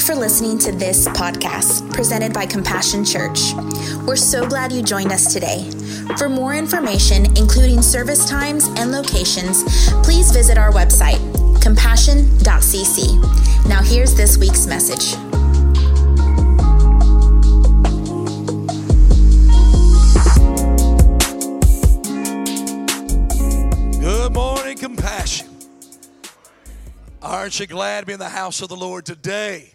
you for listening to this podcast presented by Compassion Church. We're so glad you joined us today. For more information, including service times and locations, please visit our website, compassion.cc. Now, here's this week's message. Good morning, compassion. Aren't you glad to be in the house of the Lord today?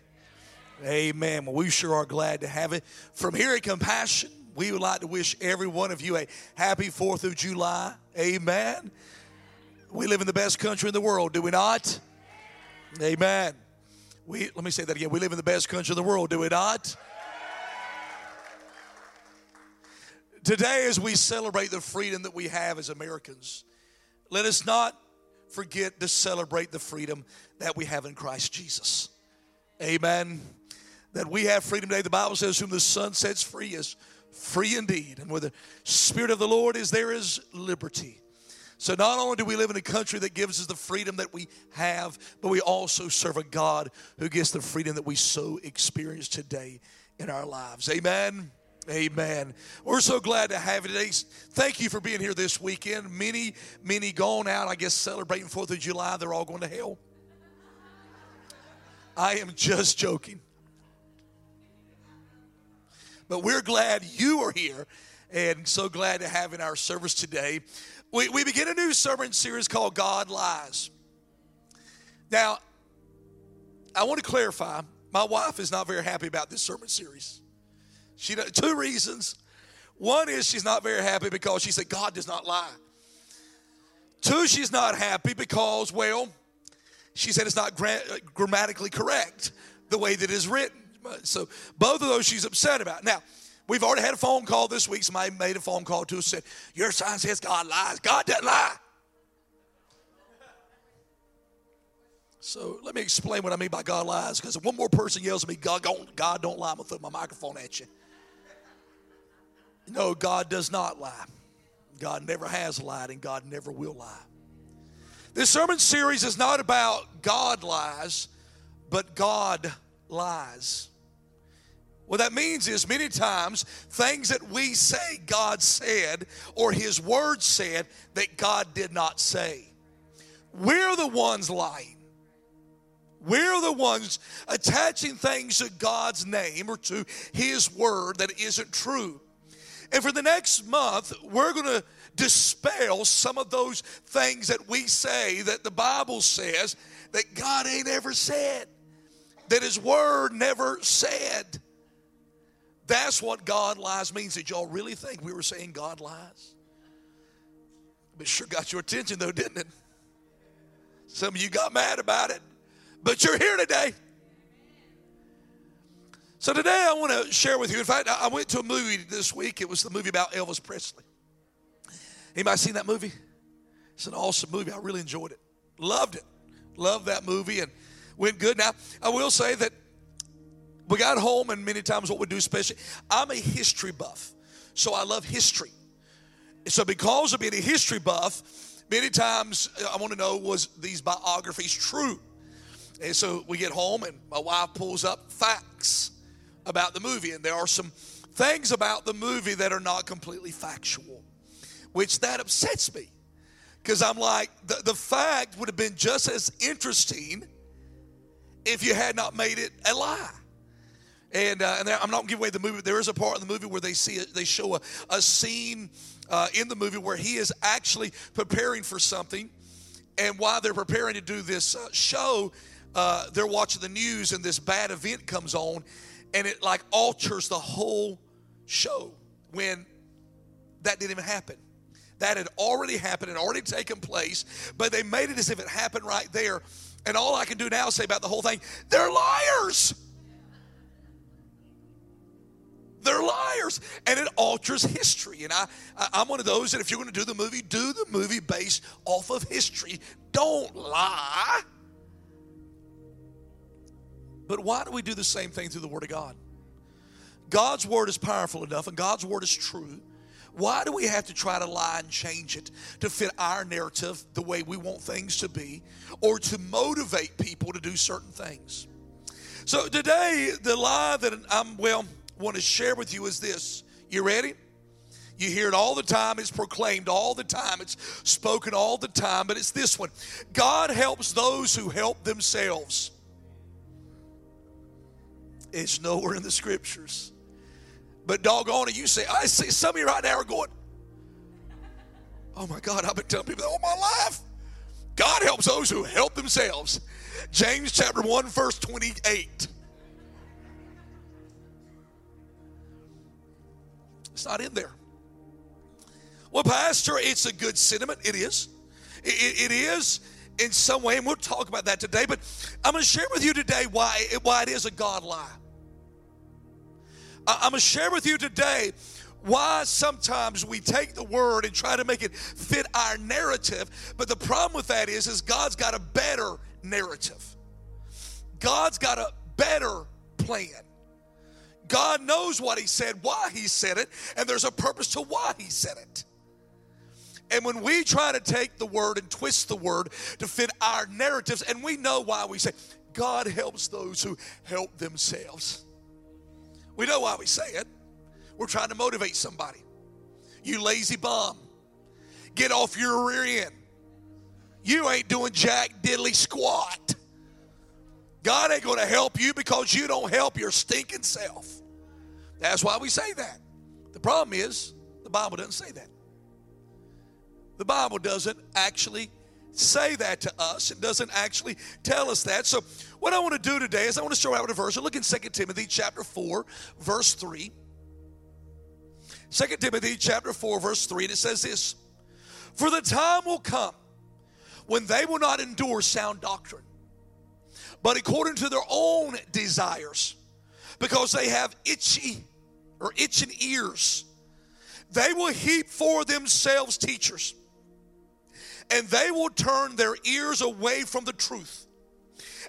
Amen. Well, we sure are glad to have it. From here at Compassion, we would like to wish every one of you a happy 4th of July. Amen. We live in the best country in the world, do we not? Amen. We let me say that again. We live in the best country in the world, do we not? Today, as we celebrate the freedom that we have as Americans, let us not forget to celebrate the freedom that we have in Christ Jesus. Amen. That we have freedom today. The Bible says, Whom the Son sets free is free indeed. And where the Spirit of the Lord is, there is liberty. So not only do we live in a country that gives us the freedom that we have, but we also serve a God who gives the freedom that we so experience today in our lives. Amen. Amen. We're so glad to have you today. Thank you for being here this weekend. Many, many gone out, I guess, celebrating 4th of July. They're all going to hell. I am just joking. But we're glad you are here and so glad to have in our service today. We, we begin a new sermon series called God Lies. Now, I want to clarify my wife is not very happy about this sermon series. She two reasons. One is she's not very happy because she said God does not lie. Two, she's not happy because, well, she said it's not gra- uh, grammatically correct the way that it is written. So both of those she's upset about. Now, we've already had a phone call this week. Somebody made a phone call to us and said, Your sign says God lies. God doesn't lie. So let me explain what I mean by God lies. Because if one more person yells at me, God, God don't lie, I'm going to throw my microphone at you. No, God does not lie. God never has lied, and God never will lie. This sermon series is not about God lies, but God lies. What that means is many times things that we say God said or His Word said that God did not say. We're the ones lying. We're the ones attaching things to God's name or to His Word that isn't true. And for the next month, we're going to dispel some of those things that we say that the Bible says that God ain't ever said, that His Word never said. That's what God lies means. Did y'all really think we were saying God lies? It sure got your attention though, didn't it? Some of you got mad about it, but you're here today. So today I want to share with you. In fact, I went to a movie this week. It was the movie about Elvis Presley. Anybody seen that movie? It's an awesome movie. I really enjoyed it. Loved it. Loved that movie and went good. Now, I will say that we got home and many times what we do, especially, I'm a history buff. So I love history. So because of being a history buff, many times uh, I want to know was these biographies true? And so we get home and my wife pulls up facts about the movie, and there are some things about the movie that are not completely factual, which that upsets me. Because I'm like, the, the fact would have been just as interesting if you had not made it a lie. And, uh, and I'm not giving away the movie. There is a part in the movie where they see they show a, a scene uh, in the movie where he is actually preparing for something. And while they're preparing to do this uh, show, uh, they're watching the news and this bad event comes on and it like alters the whole show when that didn't even happen. That had already happened and already taken place, but they made it as if it happened right there. And all I can do now is say about the whole thing, they're liars. They're liars. And it alters history. And I, I, am one of those that if you're going to do the movie, do the movie based off of history. Don't lie. But why do we do the same thing through the Word of God? God's Word is powerful enough and God's Word is true. Why do we have to try to lie and change it to fit our narrative the way we want things to be or to motivate people to do certain things? So today, the lie that I'm, well, want to share with you is this. You ready? You hear it all the time. It's proclaimed all the time. It's spoken all the time. But it's this one God helps those who help themselves. It's nowhere in the scriptures. But doggone it, you say, I see some of you right now are going, Oh my God, I've been telling people that all my life. God helps those who help themselves. James chapter 1, verse 28. It's not in there. Well, Pastor, it's a good sentiment. It is. It, it is in some way, and we'll talk about that today. But I'm going to share with you today why, why it is a God lie. I'm going to share with you today why sometimes we take the word and try to make it fit our narrative but the problem with that is is god's got a better narrative god's got a better plan god knows what he said why he said it and there's a purpose to why he said it and when we try to take the word and twist the word to fit our narratives and we know why we say god helps those who help themselves we know why we say it. We're trying to motivate somebody. You lazy bum. Get off your rear end. You ain't doing jack diddly squat. God ain't going to help you because you don't help your stinking self. That's why we say that. The problem is, the Bible doesn't say that. The Bible doesn't actually say that to us. It doesn't actually tell us that. So, what I want to do today is I want to show out a verse. Look in 2 Timothy chapter 4, verse 3. 2 Timothy chapter 4, verse 3, and it says this For the time will come when they will not endure sound doctrine, but according to their own desires, because they have itchy or itching ears, they will heap for themselves teachers and they will turn their ears away from the truth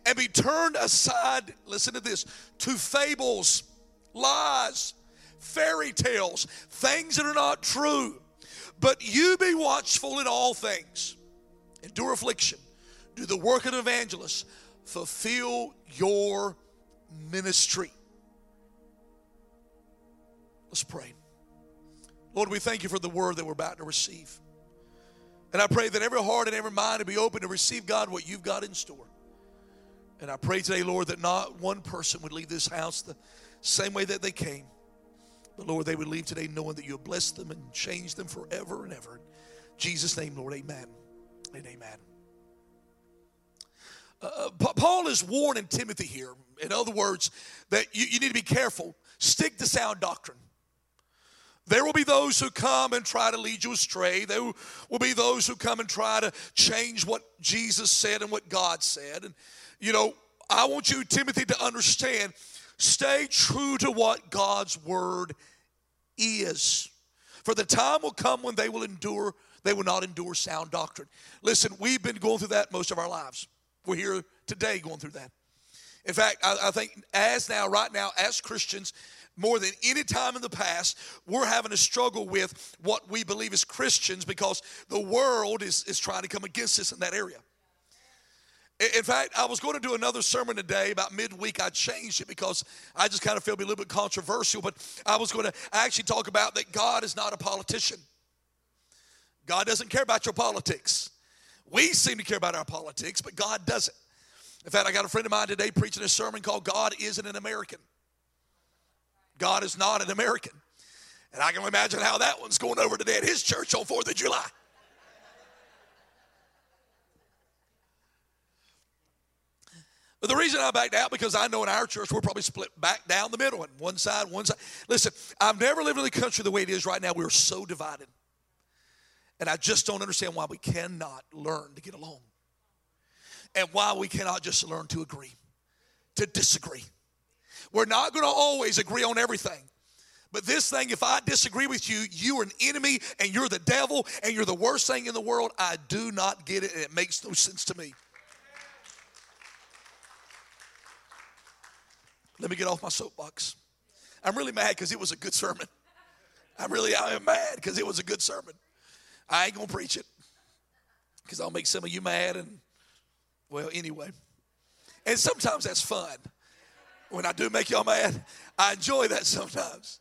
and be turned aside, listen to this, to fables, lies, fairy tales, things that are not true. But you be watchful in all things, endure affliction, do the work of an evangelist, fulfill your ministry. Let's pray. Lord, we thank you for the word that we're about to receive. And I pray that every heart and every mind will be open to receive, God, what you've got in store. And I pray today, Lord, that not one person would leave this house the same way that they came. But Lord, they would leave today knowing that you have blessed them and changed them forever and ever. In Jesus' name, Lord, amen and amen. Uh, uh Paul is warning Timothy here, in other words, that you, you need to be careful. Stick to sound doctrine. There will be those who come and try to lead you astray. There will be those who come and try to change what Jesus said and what God said. And, you know, I want you, Timothy, to understand stay true to what God's word is. For the time will come when they will endure, they will not endure sound doctrine. Listen, we've been going through that most of our lives. We're here today going through that. In fact, I, I think as now, right now, as Christians, more than any time in the past, we're having a struggle with what we believe as Christians because the world is, is trying to come against us in that area. In fact, I was going to do another sermon today about midweek. I changed it because I just kind of feel a little bit controversial, but I was going to actually talk about that God is not a politician. God doesn't care about your politics. We seem to care about our politics, but God doesn't. In fact, I got a friend of mine today preaching a sermon called God Isn't an American. God is not an American. And I can imagine how that one's going over today at his church on 4th of July. But the reason I backed out because I know in our church we're probably split back down the middle and one side, one side. Listen, I've never lived in the country the way it is right now. We're so divided. And I just don't understand why we cannot learn to get along. And why we cannot just learn to agree, to disagree. We're not going to always agree on everything. But this thing, if I disagree with you, you are an enemy and you're the devil and you're the worst thing in the world. I do not get it and it makes no sense to me. Let me get off my soapbox. I'm really mad because it was a good sermon. I'm really, I am mad because it was a good sermon. I ain't going to preach it because I'll make some of you mad and, well, anyway. And sometimes that's fun. When I do make y'all mad, I enjoy that sometimes.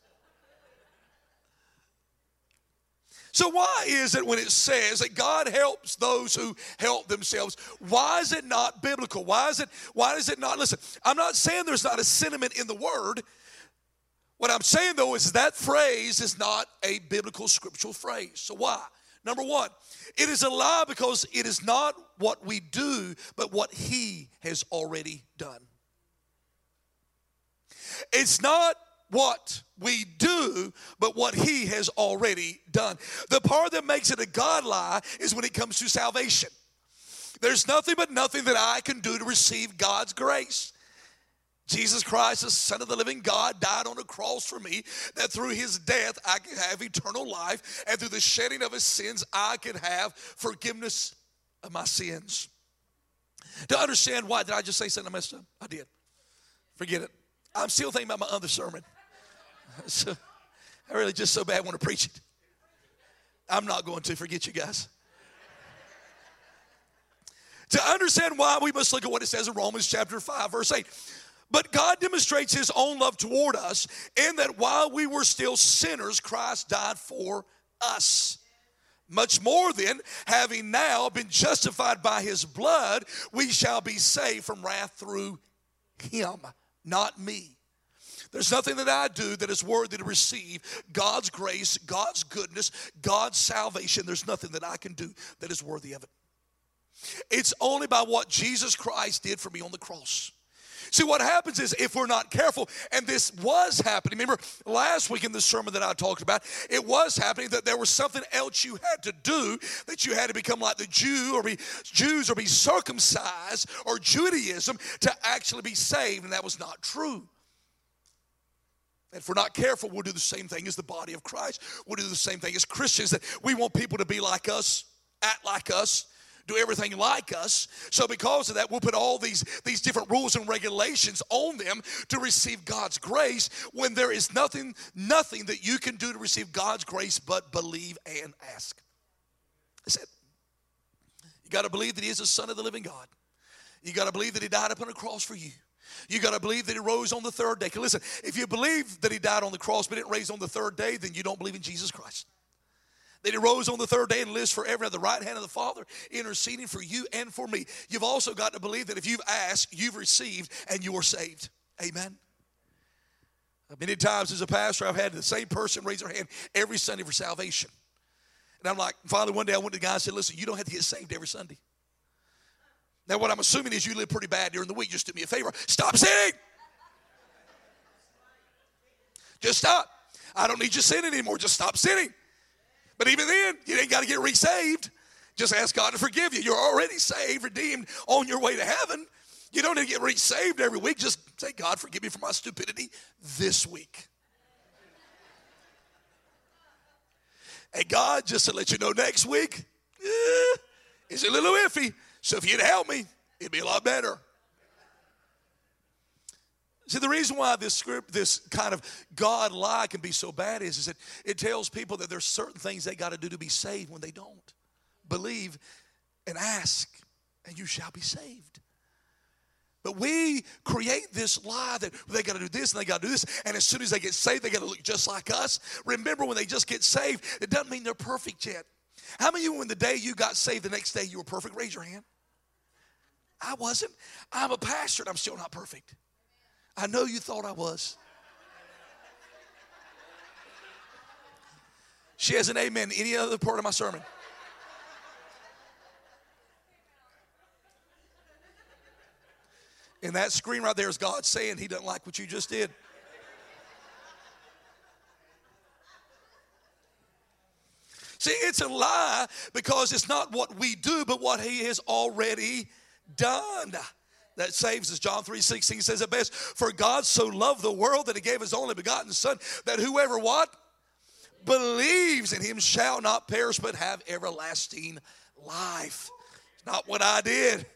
So, why is it when it says that God helps those who help themselves? Why is it not biblical? Why is it, why is it not? Listen, I'm not saying there's not a sentiment in the word. What I'm saying though is that phrase is not a biblical scriptural phrase. So, why? Number one, it is a lie because it is not what we do, but what He has already done. It's not what we do, but what He has already done. The part that makes it a God lie is when it comes to salvation. There's nothing but nothing that I can do to receive God's grace. Jesus Christ, the Son of the living God, died on a cross for me, that through his death I can have eternal life, and through the shedding of his sins I can have forgiveness of my sins. To understand why, did I just say something I messed up? I did. Forget it. I'm still thinking about my other sermon. So, I really just so bad want to preach it. I'm not going to forget you guys. to understand why, we must look at what it says in Romans chapter 5, verse 8. But God demonstrates his own love toward us in that while we were still sinners, Christ died for us. Much more than having now been justified by his blood, we shall be saved from wrath through him, not me. There's nothing that I do that is worthy to receive God's grace, God's goodness, God's salvation. There's nothing that I can do that is worthy of it. It's only by what Jesus Christ did for me on the cross. See, what happens is if we're not careful, and this was happening, remember last week in the sermon that I talked about, it was happening that there was something else you had to do, that you had to become like the Jew or be Jews or be circumcised or Judaism to actually be saved, and that was not true. And if we're not careful, we'll do the same thing as the body of Christ. We'll do the same thing as Christians that we want people to be like us, act like us, do everything like us. So because of that, we'll put all these, these different rules and regulations on them to receive God's grace when there is nothing, nothing that you can do to receive God's grace but believe and ask. That's it. You got to believe that He is the Son of the living God. You got to believe that He died upon a cross for you. You got to believe that he rose on the third day. Listen, if you believe that he died on the cross but didn't raise on the third day, then you don't believe in Jesus Christ. That he rose on the third day and lives forever at the right hand of the Father, interceding for you and for me. You've also got to believe that if you've asked, you've received, and you are saved. Amen. Many times as a pastor, I've had the same person raise their hand every Sunday for salvation. And I'm like, Father, one day I went to the guy and said, Listen, you don't have to get saved every Sunday. Now, what I'm assuming is you live pretty bad during the week. Just do me a favor stop sinning. Just stop. I don't need you sinning anymore. Just stop sinning. But even then, you ain't got to get resaved. Just ask God to forgive you. You're already saved, redeemed, on your way to heaven. You don't need to get resaved every week. Just say, God, forgive me for my stupidity this week. And God, just to let you know, next week, eh, it's a little iffy. So if you'd help me, it'd be a lot better. See, the reason why this script, this kind of God lie can be so bad is, is that it tells people that there's certain things they got to do to be saved when they don't. Believe and ask, and you shall be saved. But we create this lie that they got to do this and they got to do this, and as soon as they get saved, they got to look just like us. Remember, when they just get saved, it doesn't mean they're perfect yet. How many of you, when the day you got saved, the next day you were perfect? Raise your hand. I wasn't. I'm a pastor and I'm still not perfect. I know you thought I was. She has an amen. Any other part of my sermon? And that screen right there is God saying He doesn't like what you just did. See, it's a lie because it's not what we do, but what He has already done that saves us. John 3 16 says it best. For God so loved the world that he gave his only begotten Son, that whoever what? Believes in him shall not perish but have everlasting life. It's not what I did.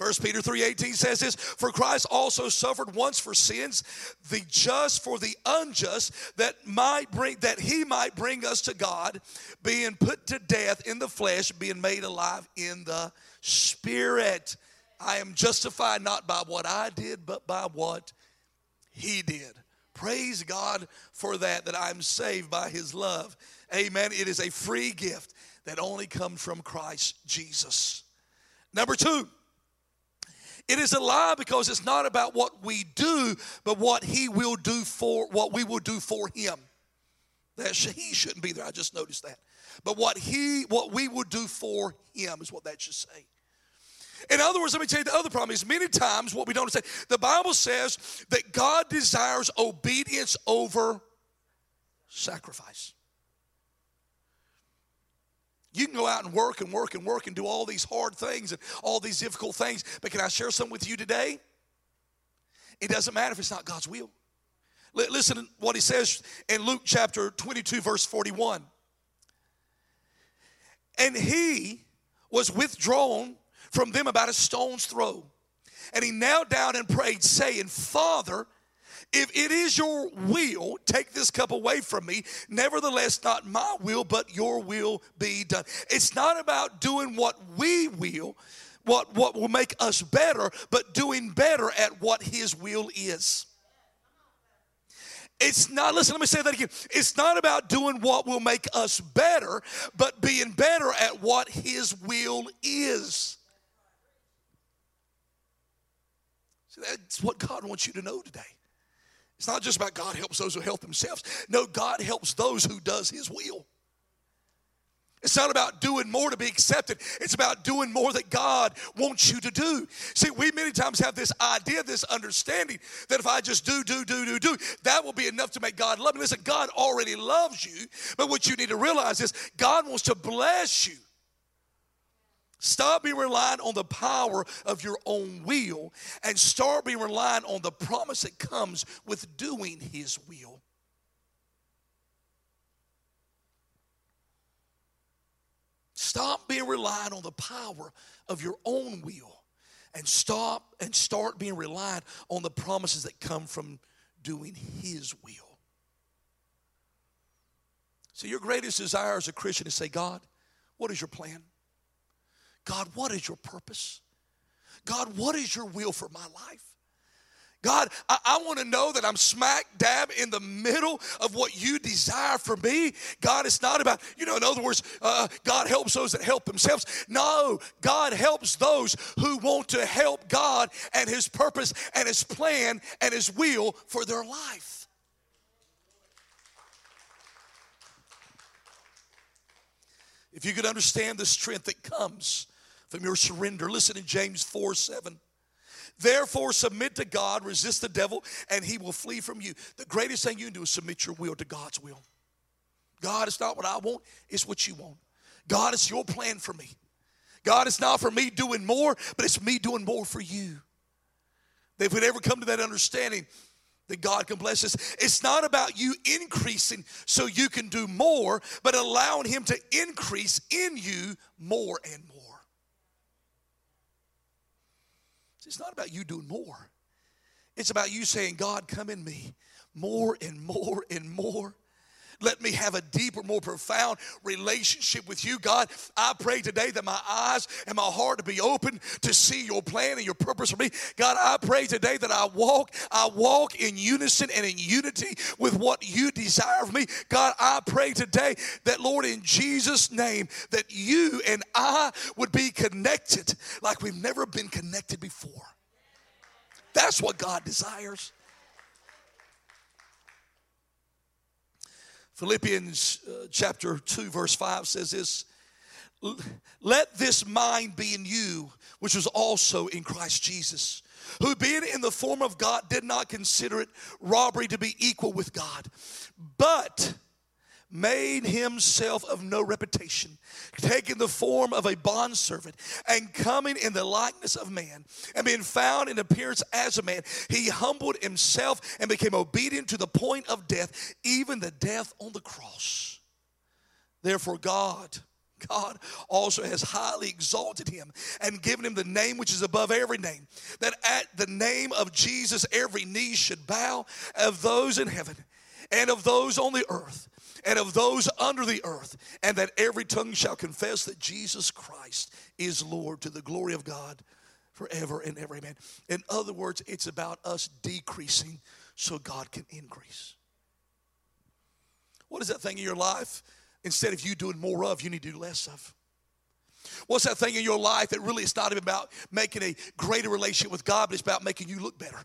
1 Peter 3:18 says this, for Christ also suffered once for sins, the just for the unjust, that might bring that he might bring us to God, being put to death in the flesh, being made alive in the spirit. I am justified not by what I did, but by what he did. Praise God for that, that I'm saved by his love. Amen. It is a free gift that only comes from Christ Jesus. Number two, it is a lie because it's not about what we do, but what he will do for what we will do for him. That he shouldn't be there. I just noticed that. But what he what we would do for him is what that should say. In other words, let me tell you the other problem is many times what we don't understand. The Bible says that God desires obedience over sacrifice. You can go out and work and work and work and do all these hard things and all these difficult things, but can I share something with you today? It doesn't matter if it's not God's will. Listen to what he says in Luke chapter 22, verse 41. And he was withdrawn from them about a stone's throw. And he knelt down and prayed, saying, Father, if it is your will, take this cup away from me. Nevertheless, not my will, but your will be done. It's not about doing what we will, what, what will make us better, but doing better at what his will is. It's not, listen, let me say that again. It's not about doing what will make us better, but being better at what his will is. See, that's what God wants you to know today. It's not just about God helps those who help themselves. No, God helps those who does his will. It's not about doing more to be accepted. It's about doing more that God wants you to do. See, we many times have this idea, this understanding that if I just do, do, do, do, do, that will be enough to make God love me. Listen, God already loves you, but what you need to realize is God wants to bless you. Stop being reliant on the power of your own will and start being reliant on the promise that comes with doing His will. Stop being reliant on the power of your own will and stop and start being reliant on the promises that come from doing His will. So, your greatest desire as a Christian is to say, God, what is your plan? God, what is your purpose? God, what is your will for my life? God, I, I want to know that I'm smack dab in the middle of what you desire for me. God, it's not about, you know, in other words, uh, God helps those that help themselves. No, God helps those who want to help God and His purpose and His plan and His will for their life. If you could understand the strength that comes from your surrender. Listen in James 4 7. Therefore, submit to God, resist the devil, and he will flee from you. The greatest thing you can do is submit your will to God's will. God, it's not what I want, it's what you want. God, it's your plan for me. God, it's not for me doing more, but it's me doing more for you. If we'd ever come to that understanding that God can bless us, it's not about you increasing so you can do more, but allowing Him to increase in you more and more. It's not about you doing more. It's about you saying, God, come in me more and more and more. Let me have a deeper, more profound relationship with you, God. I pray today that my eyes and my heart to be open to see your plan and your purpose for me. God, I pray today that I walk, I walk in unison and in unity with what you desire of me. God, I pray today that, Lord, in Jesus' name, that you and I would be connected like we've never been connected before. That's what God desires. Philippians uh, chapter 2, verse 5 says this Let this mind be in you, which was also in Christ Jesus, who being in the form of God did not consider it robbery to be equal with God, but made himself of no reputation, taking the form of a bondservant, and coming in the likeness of man, and being found in appearance as a man, he humbled himself and became obedient to the point of death, even the death on the cross. Therefore, God, God also has highly exalted him and given him the name which is above every name, that at the name of Jesus every knee should bow of those in heaven and of those on the earth and of those under the earth, and that every tongue shall confess that Jesus Christ is Lord to the glory of God forever and ever. Amen. In other words, it's about us decreasing so God can increase. What is that thing in your life instead of you doing more of, you need to do less of? What's that thing in your life that really is not even about making a greater relationship with God, but it's about making you look better?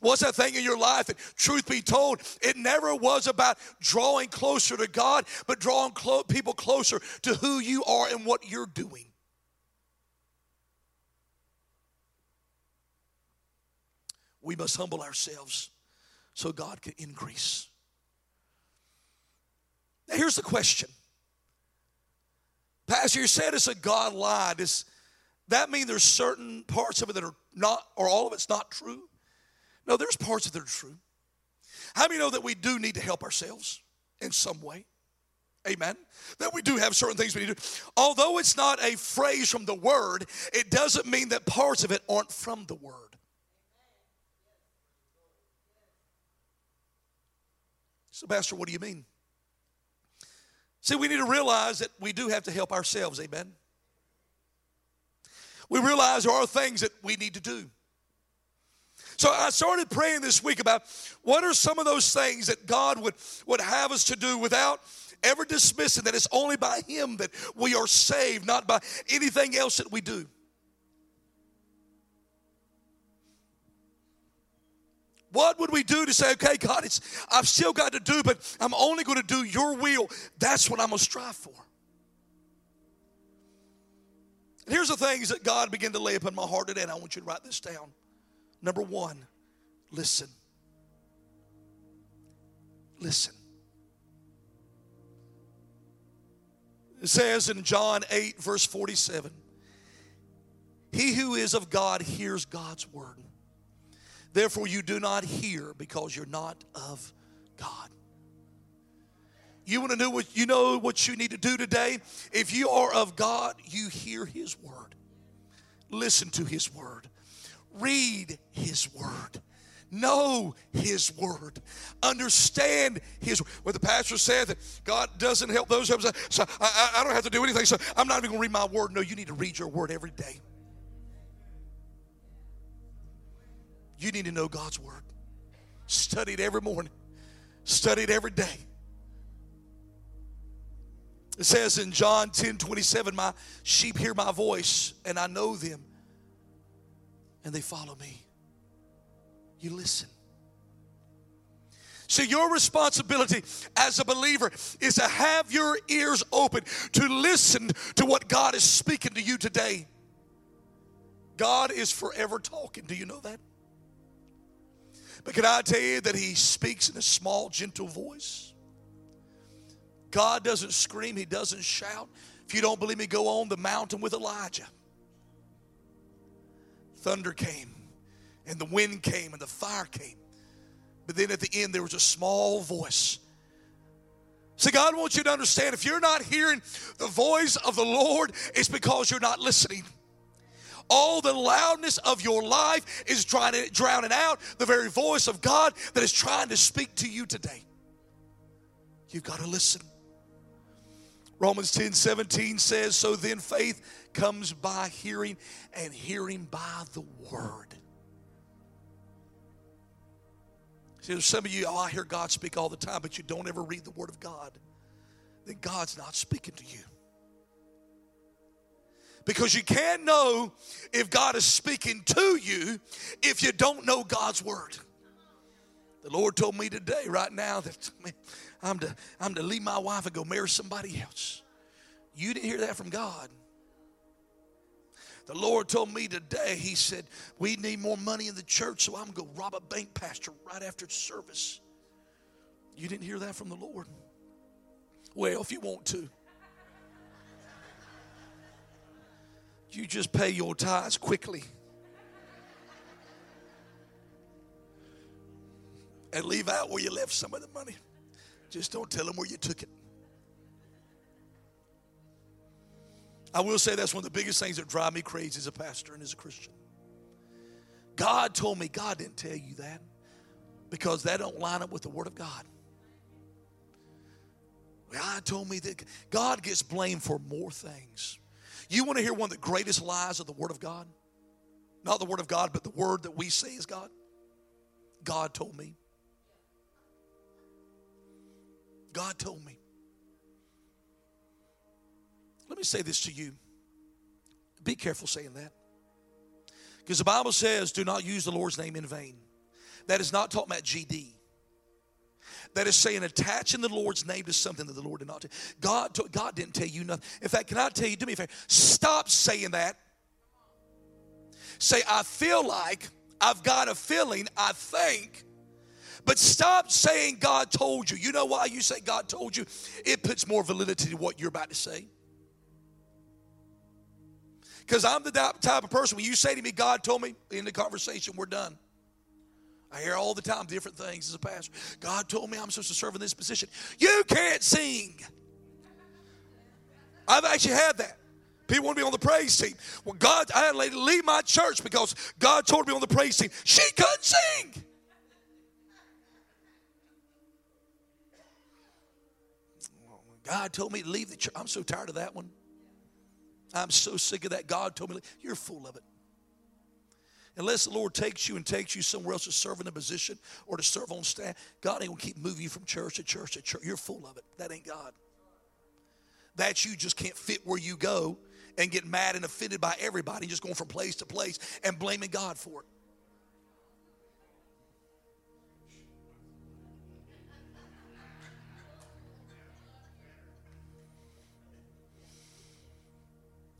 What's that thing in your life that, truth be told, it never was about drawing closer to God, but drawing clo- people closer to who you are and what you're doing? We must humble ourselves so God can increase. Now, here's the question Pastor, you said it's a God lie. Does that mean there's certain parts of it that are not, or all of it's not true? No, there's parts that are true. How many know that we do need to help ourselves in some way? Amen. That we do have certain things we need to do. Although it's not a phrase from the word, it doesn't mean that parts of it aren't from the word. So, Pastor, what do you mean? See, we need to realize that we do have to help ourselves, amen? We realize there are things that we need to do. So I started praying this week about what are some of those things that God would, would have us to do without ever dismissing that it's only by Him that we are saved, not by anything else that we do. What would we do to say, okay, God, it's I've still got to do, but I'm only going to do your will. That's what I'm going to strive for. Here's the things that God began to lay upon my heart today, and I want you to write this down. Number one, listen. Listen. It says in John 8, verse 47 He who is of God hears God's word. Therefore, you do not hear because you're not of God. You want to know what you know what you need to do today? If you are of God, you hear his word. Listen to his word. Read. Know his word. Understand his word. What the pastor said that God doesn't help those who so I, I don't have to do anything. So I'm not even going to read my word. No, you need to read your word every day. You need to know God's Word. Study it every morning, study it every day. It says in John 10 27, My sheep hear my voice, and I know them, and they follow me. You listen. So, your responsibility as a believer is to have your ears open to listen to what God is speaking to you today. God is forever talking. Do you know that? But can I tell you that he speaks in a small, gentle voice? God doesn't scream, he doesn't shout. If you don't believe me, go on the mountain with Elijah. Thunder came, and the wind came, and the fire came. But then at the end, there was a small voice. So, God wants you to understand if you're not hearing the voice of the Lord, it's because you're not listening. All the loudness of your life is to, drowning out the very voice of God that is trying to speak to you today. You've got to listen. Romans 10 17 says, So then faith comes by hearing, and hearing by the word. See, there's some of you, oh, I hear God speak all the time, but you don't ever read the word of God. Then God's not speaking to you. Because you can't know if God is speaking to you if you don't know God's word. The Lord told me today, right now, that I'm to, I'm to leave my wife and go marry somebody else. You didn't hear that from God. The Lord told me today, He said, We need more money in the church, so I'm going to rob a bank pastor right after service. You didn't hear that from the Lord? Well, if you want to. You just pay your tithes quickly. And leave out where you left some of the money. Just don't tell them where you took it. I will say that's one of the biggest things that drive me crazy as a pastor and as a Christian. God told me, God didn't tell you that because that don't line up with the Word of God. God told me that God gets blamed for more things. You want to hear one of the greatest lies of the Word of God? Not the Word of God, but the Word that we say is God. God told me. God told me. Let me say this to you. Be careful saying that. Because the Bible says, do not use the Lord's name in vain. That is not talking about GD. That is saying attaching the Lord's name to something that the Lord did not. God, God didn't tell you nothing. In fact, can I tell you, do me a favor, stop saying that. Say, I feel like, I've got a feeling, I think. But stop saying God told you. You know why you say God told you? It puts more validity to what you're about to say. Because I'm the type of person, when you say to me, God told me, in the conversation, we're done. I hear all the time different things as a pastor. God told me I'm supposed to serve in this position. You can't sing. I've actually had that. People want to be on the praise team. Well, God, I had to leave my church because God told me on the praise team. She couldn't sing. God told me to leave the church. I'm so tired of that one. I'm so sick of that. God told me, you're full of it. Unless the Lord takes you and takes you somewhere else to serve in a position or to serve on staff, God ain't gonna keep moving you from church to church to church. You're full of it. That ain't God. That you just can't fit where you go and get mad and offended by everybody, just going from place to place and blaming God for it.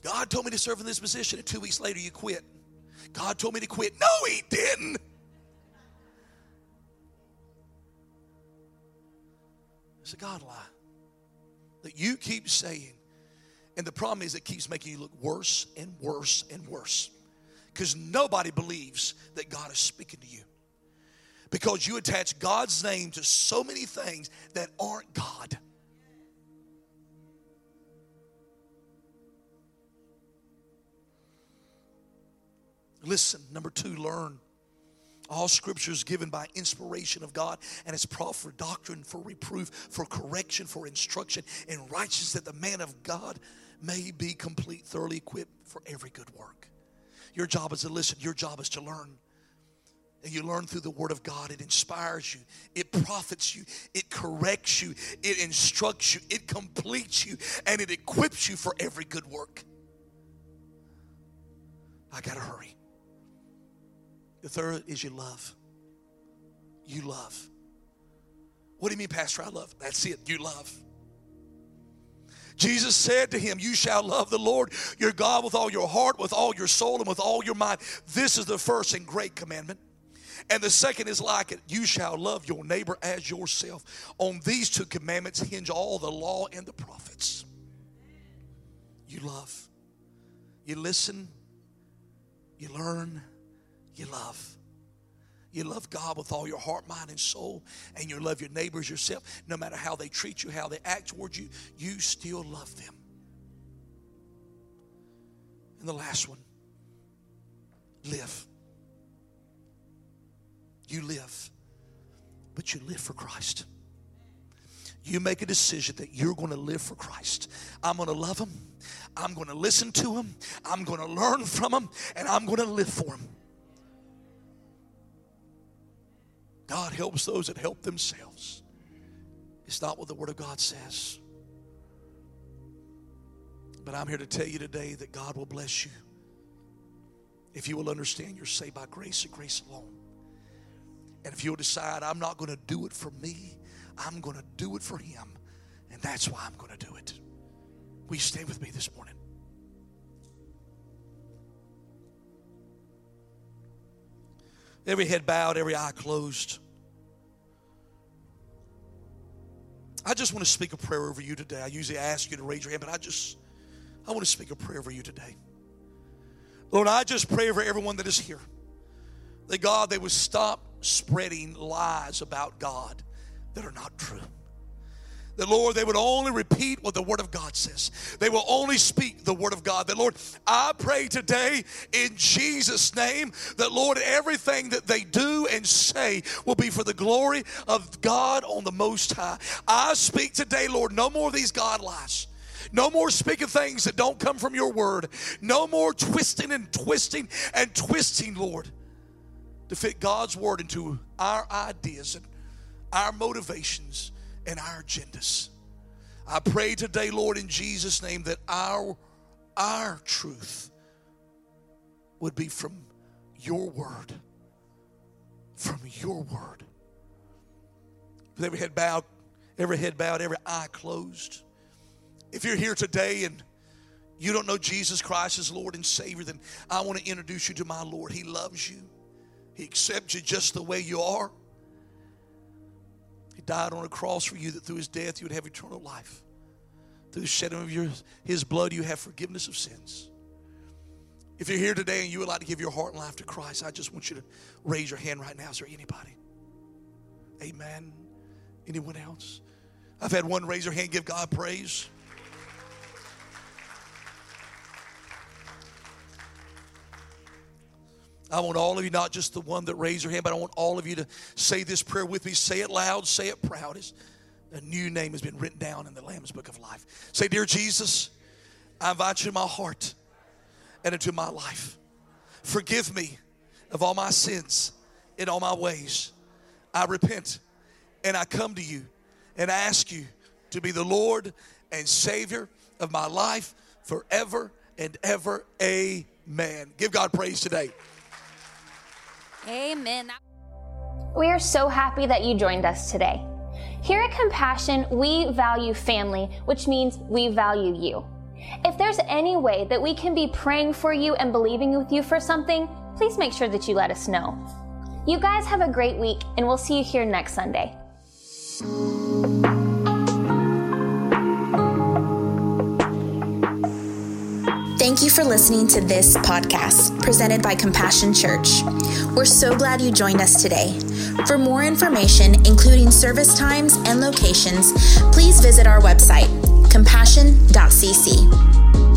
God told me to serve in this position, and two weeks later you quit. God told me to quit. No, He didn't. It's a God lie that you keep saying. And the problem is, it keeps making you look worse and worse and worse because nobody believes that God is speaking to you because you attach God's name to so many things that aren't God. Listen, number two, learn. All scripture is given by inspiration of God and it's profitable for doctrine, for reproof, for correction, for instruction in righteousness, that the man of God may be complete, thoroughly equipped for every good work. Your job is to listen, your job is to learn. And you learn through the Word of God. It inspires you, it profits you, it corrects you, it instructs you, it completes you, and it equips you for every good work. I got to hurry. The third is you love. You love. What do you mean, Pastor? I love. That's it. You love. Jesus said to him, You shall love the Lord your God with all your heart, with all your soul, and with all your mind. This is the first and great commandment. And the second is like it you shall love your neighbor as yourself. On these two commandments hinge all the law and the prophets. You love, you listen, you learn, you love. You love God with all your heart, mind, and soul, and you love your neighbors yourself. No matter how they treat you, how they act towards you, you still love them. And the last one live. You live, but you live for Christ. You make a decision that you're going to live for Christ. I'm going to love Him. I'm going to listen to Him. I'm going to learn from Him. And I'm going to live for Him. God helps those that help themselves. It's not what the Word of God says. But I'm here to tell you today that God will bless you if you will understand you're saved by grace and grace alone. And if you'll decide, I'm not going to do it for me, I'm going to do it for Him. And that's why I'm going to do it. You stay with me this morning? Every head bowed, every eye closed. I just want to speak a prayer over you today. I usually ask you to raise your hand, but I just I want to speak a prayer over you today. Lord, I just pray for everyone that is here. That God, they would stop spreading lies about God that are not true. That, Lord, they would only repeat what the Word of God says. They will only speak the Word of God. That, Lord, I pray today in Jesus' name that, Lord, everything that they do and say will be for the glory of God on the Most High. I speak today, Lord, no more of these God lies. No more speaking things that don't come from your word. No more twisting and twisting and twisting, Lord. to fit God's word into our ideas and our motivations and our agendas. I pray today, Lord, in Jesus' name, that our, our truth would be from your word. From your word. With every head bowed, every head bowed, every eye closed. If you're here today and you don't know Jesus Christ as Lord and Savior, then I want to introduce you to my Lord. He loves you, He accepts you just the way you are. He died on a cross for you that through His death you would have eternal life. Through the shedding of your, His blood, you have forgiveness of sins. If you're here today and you would like to give your heart and life to Christ, I just want you to raise your hand right now. Is there anybody? Amen. Anyone else? I've had one raise their hand, give God praise. I want all of you, not just the one that raised your hand, but I want all of you to say this prayer with me. Say it loud, say it proud. As a new name has been written down in the Lamb's Book of Life. Say, Dear Jesus, I invite you to my heart and into my life. Forgive me of all my sins in all my ways. I repent and I come to you and ask you to be the Lord and Savior of my life forever and ever. Amen. Give God praise today. Amen. We are so happy that you joined us today. Here at Compassion, we value family, which means we value you. If there's any way that we can be praying for you and believing with you for something, please make sure that you let us know. You guys have a great week, and we'll see you here next Sunday. Thank you for listening to this podcast presented by Compassion Church. We're so glad you joined us today. For more information, including service times and locations, please visit our website, compassion.cc.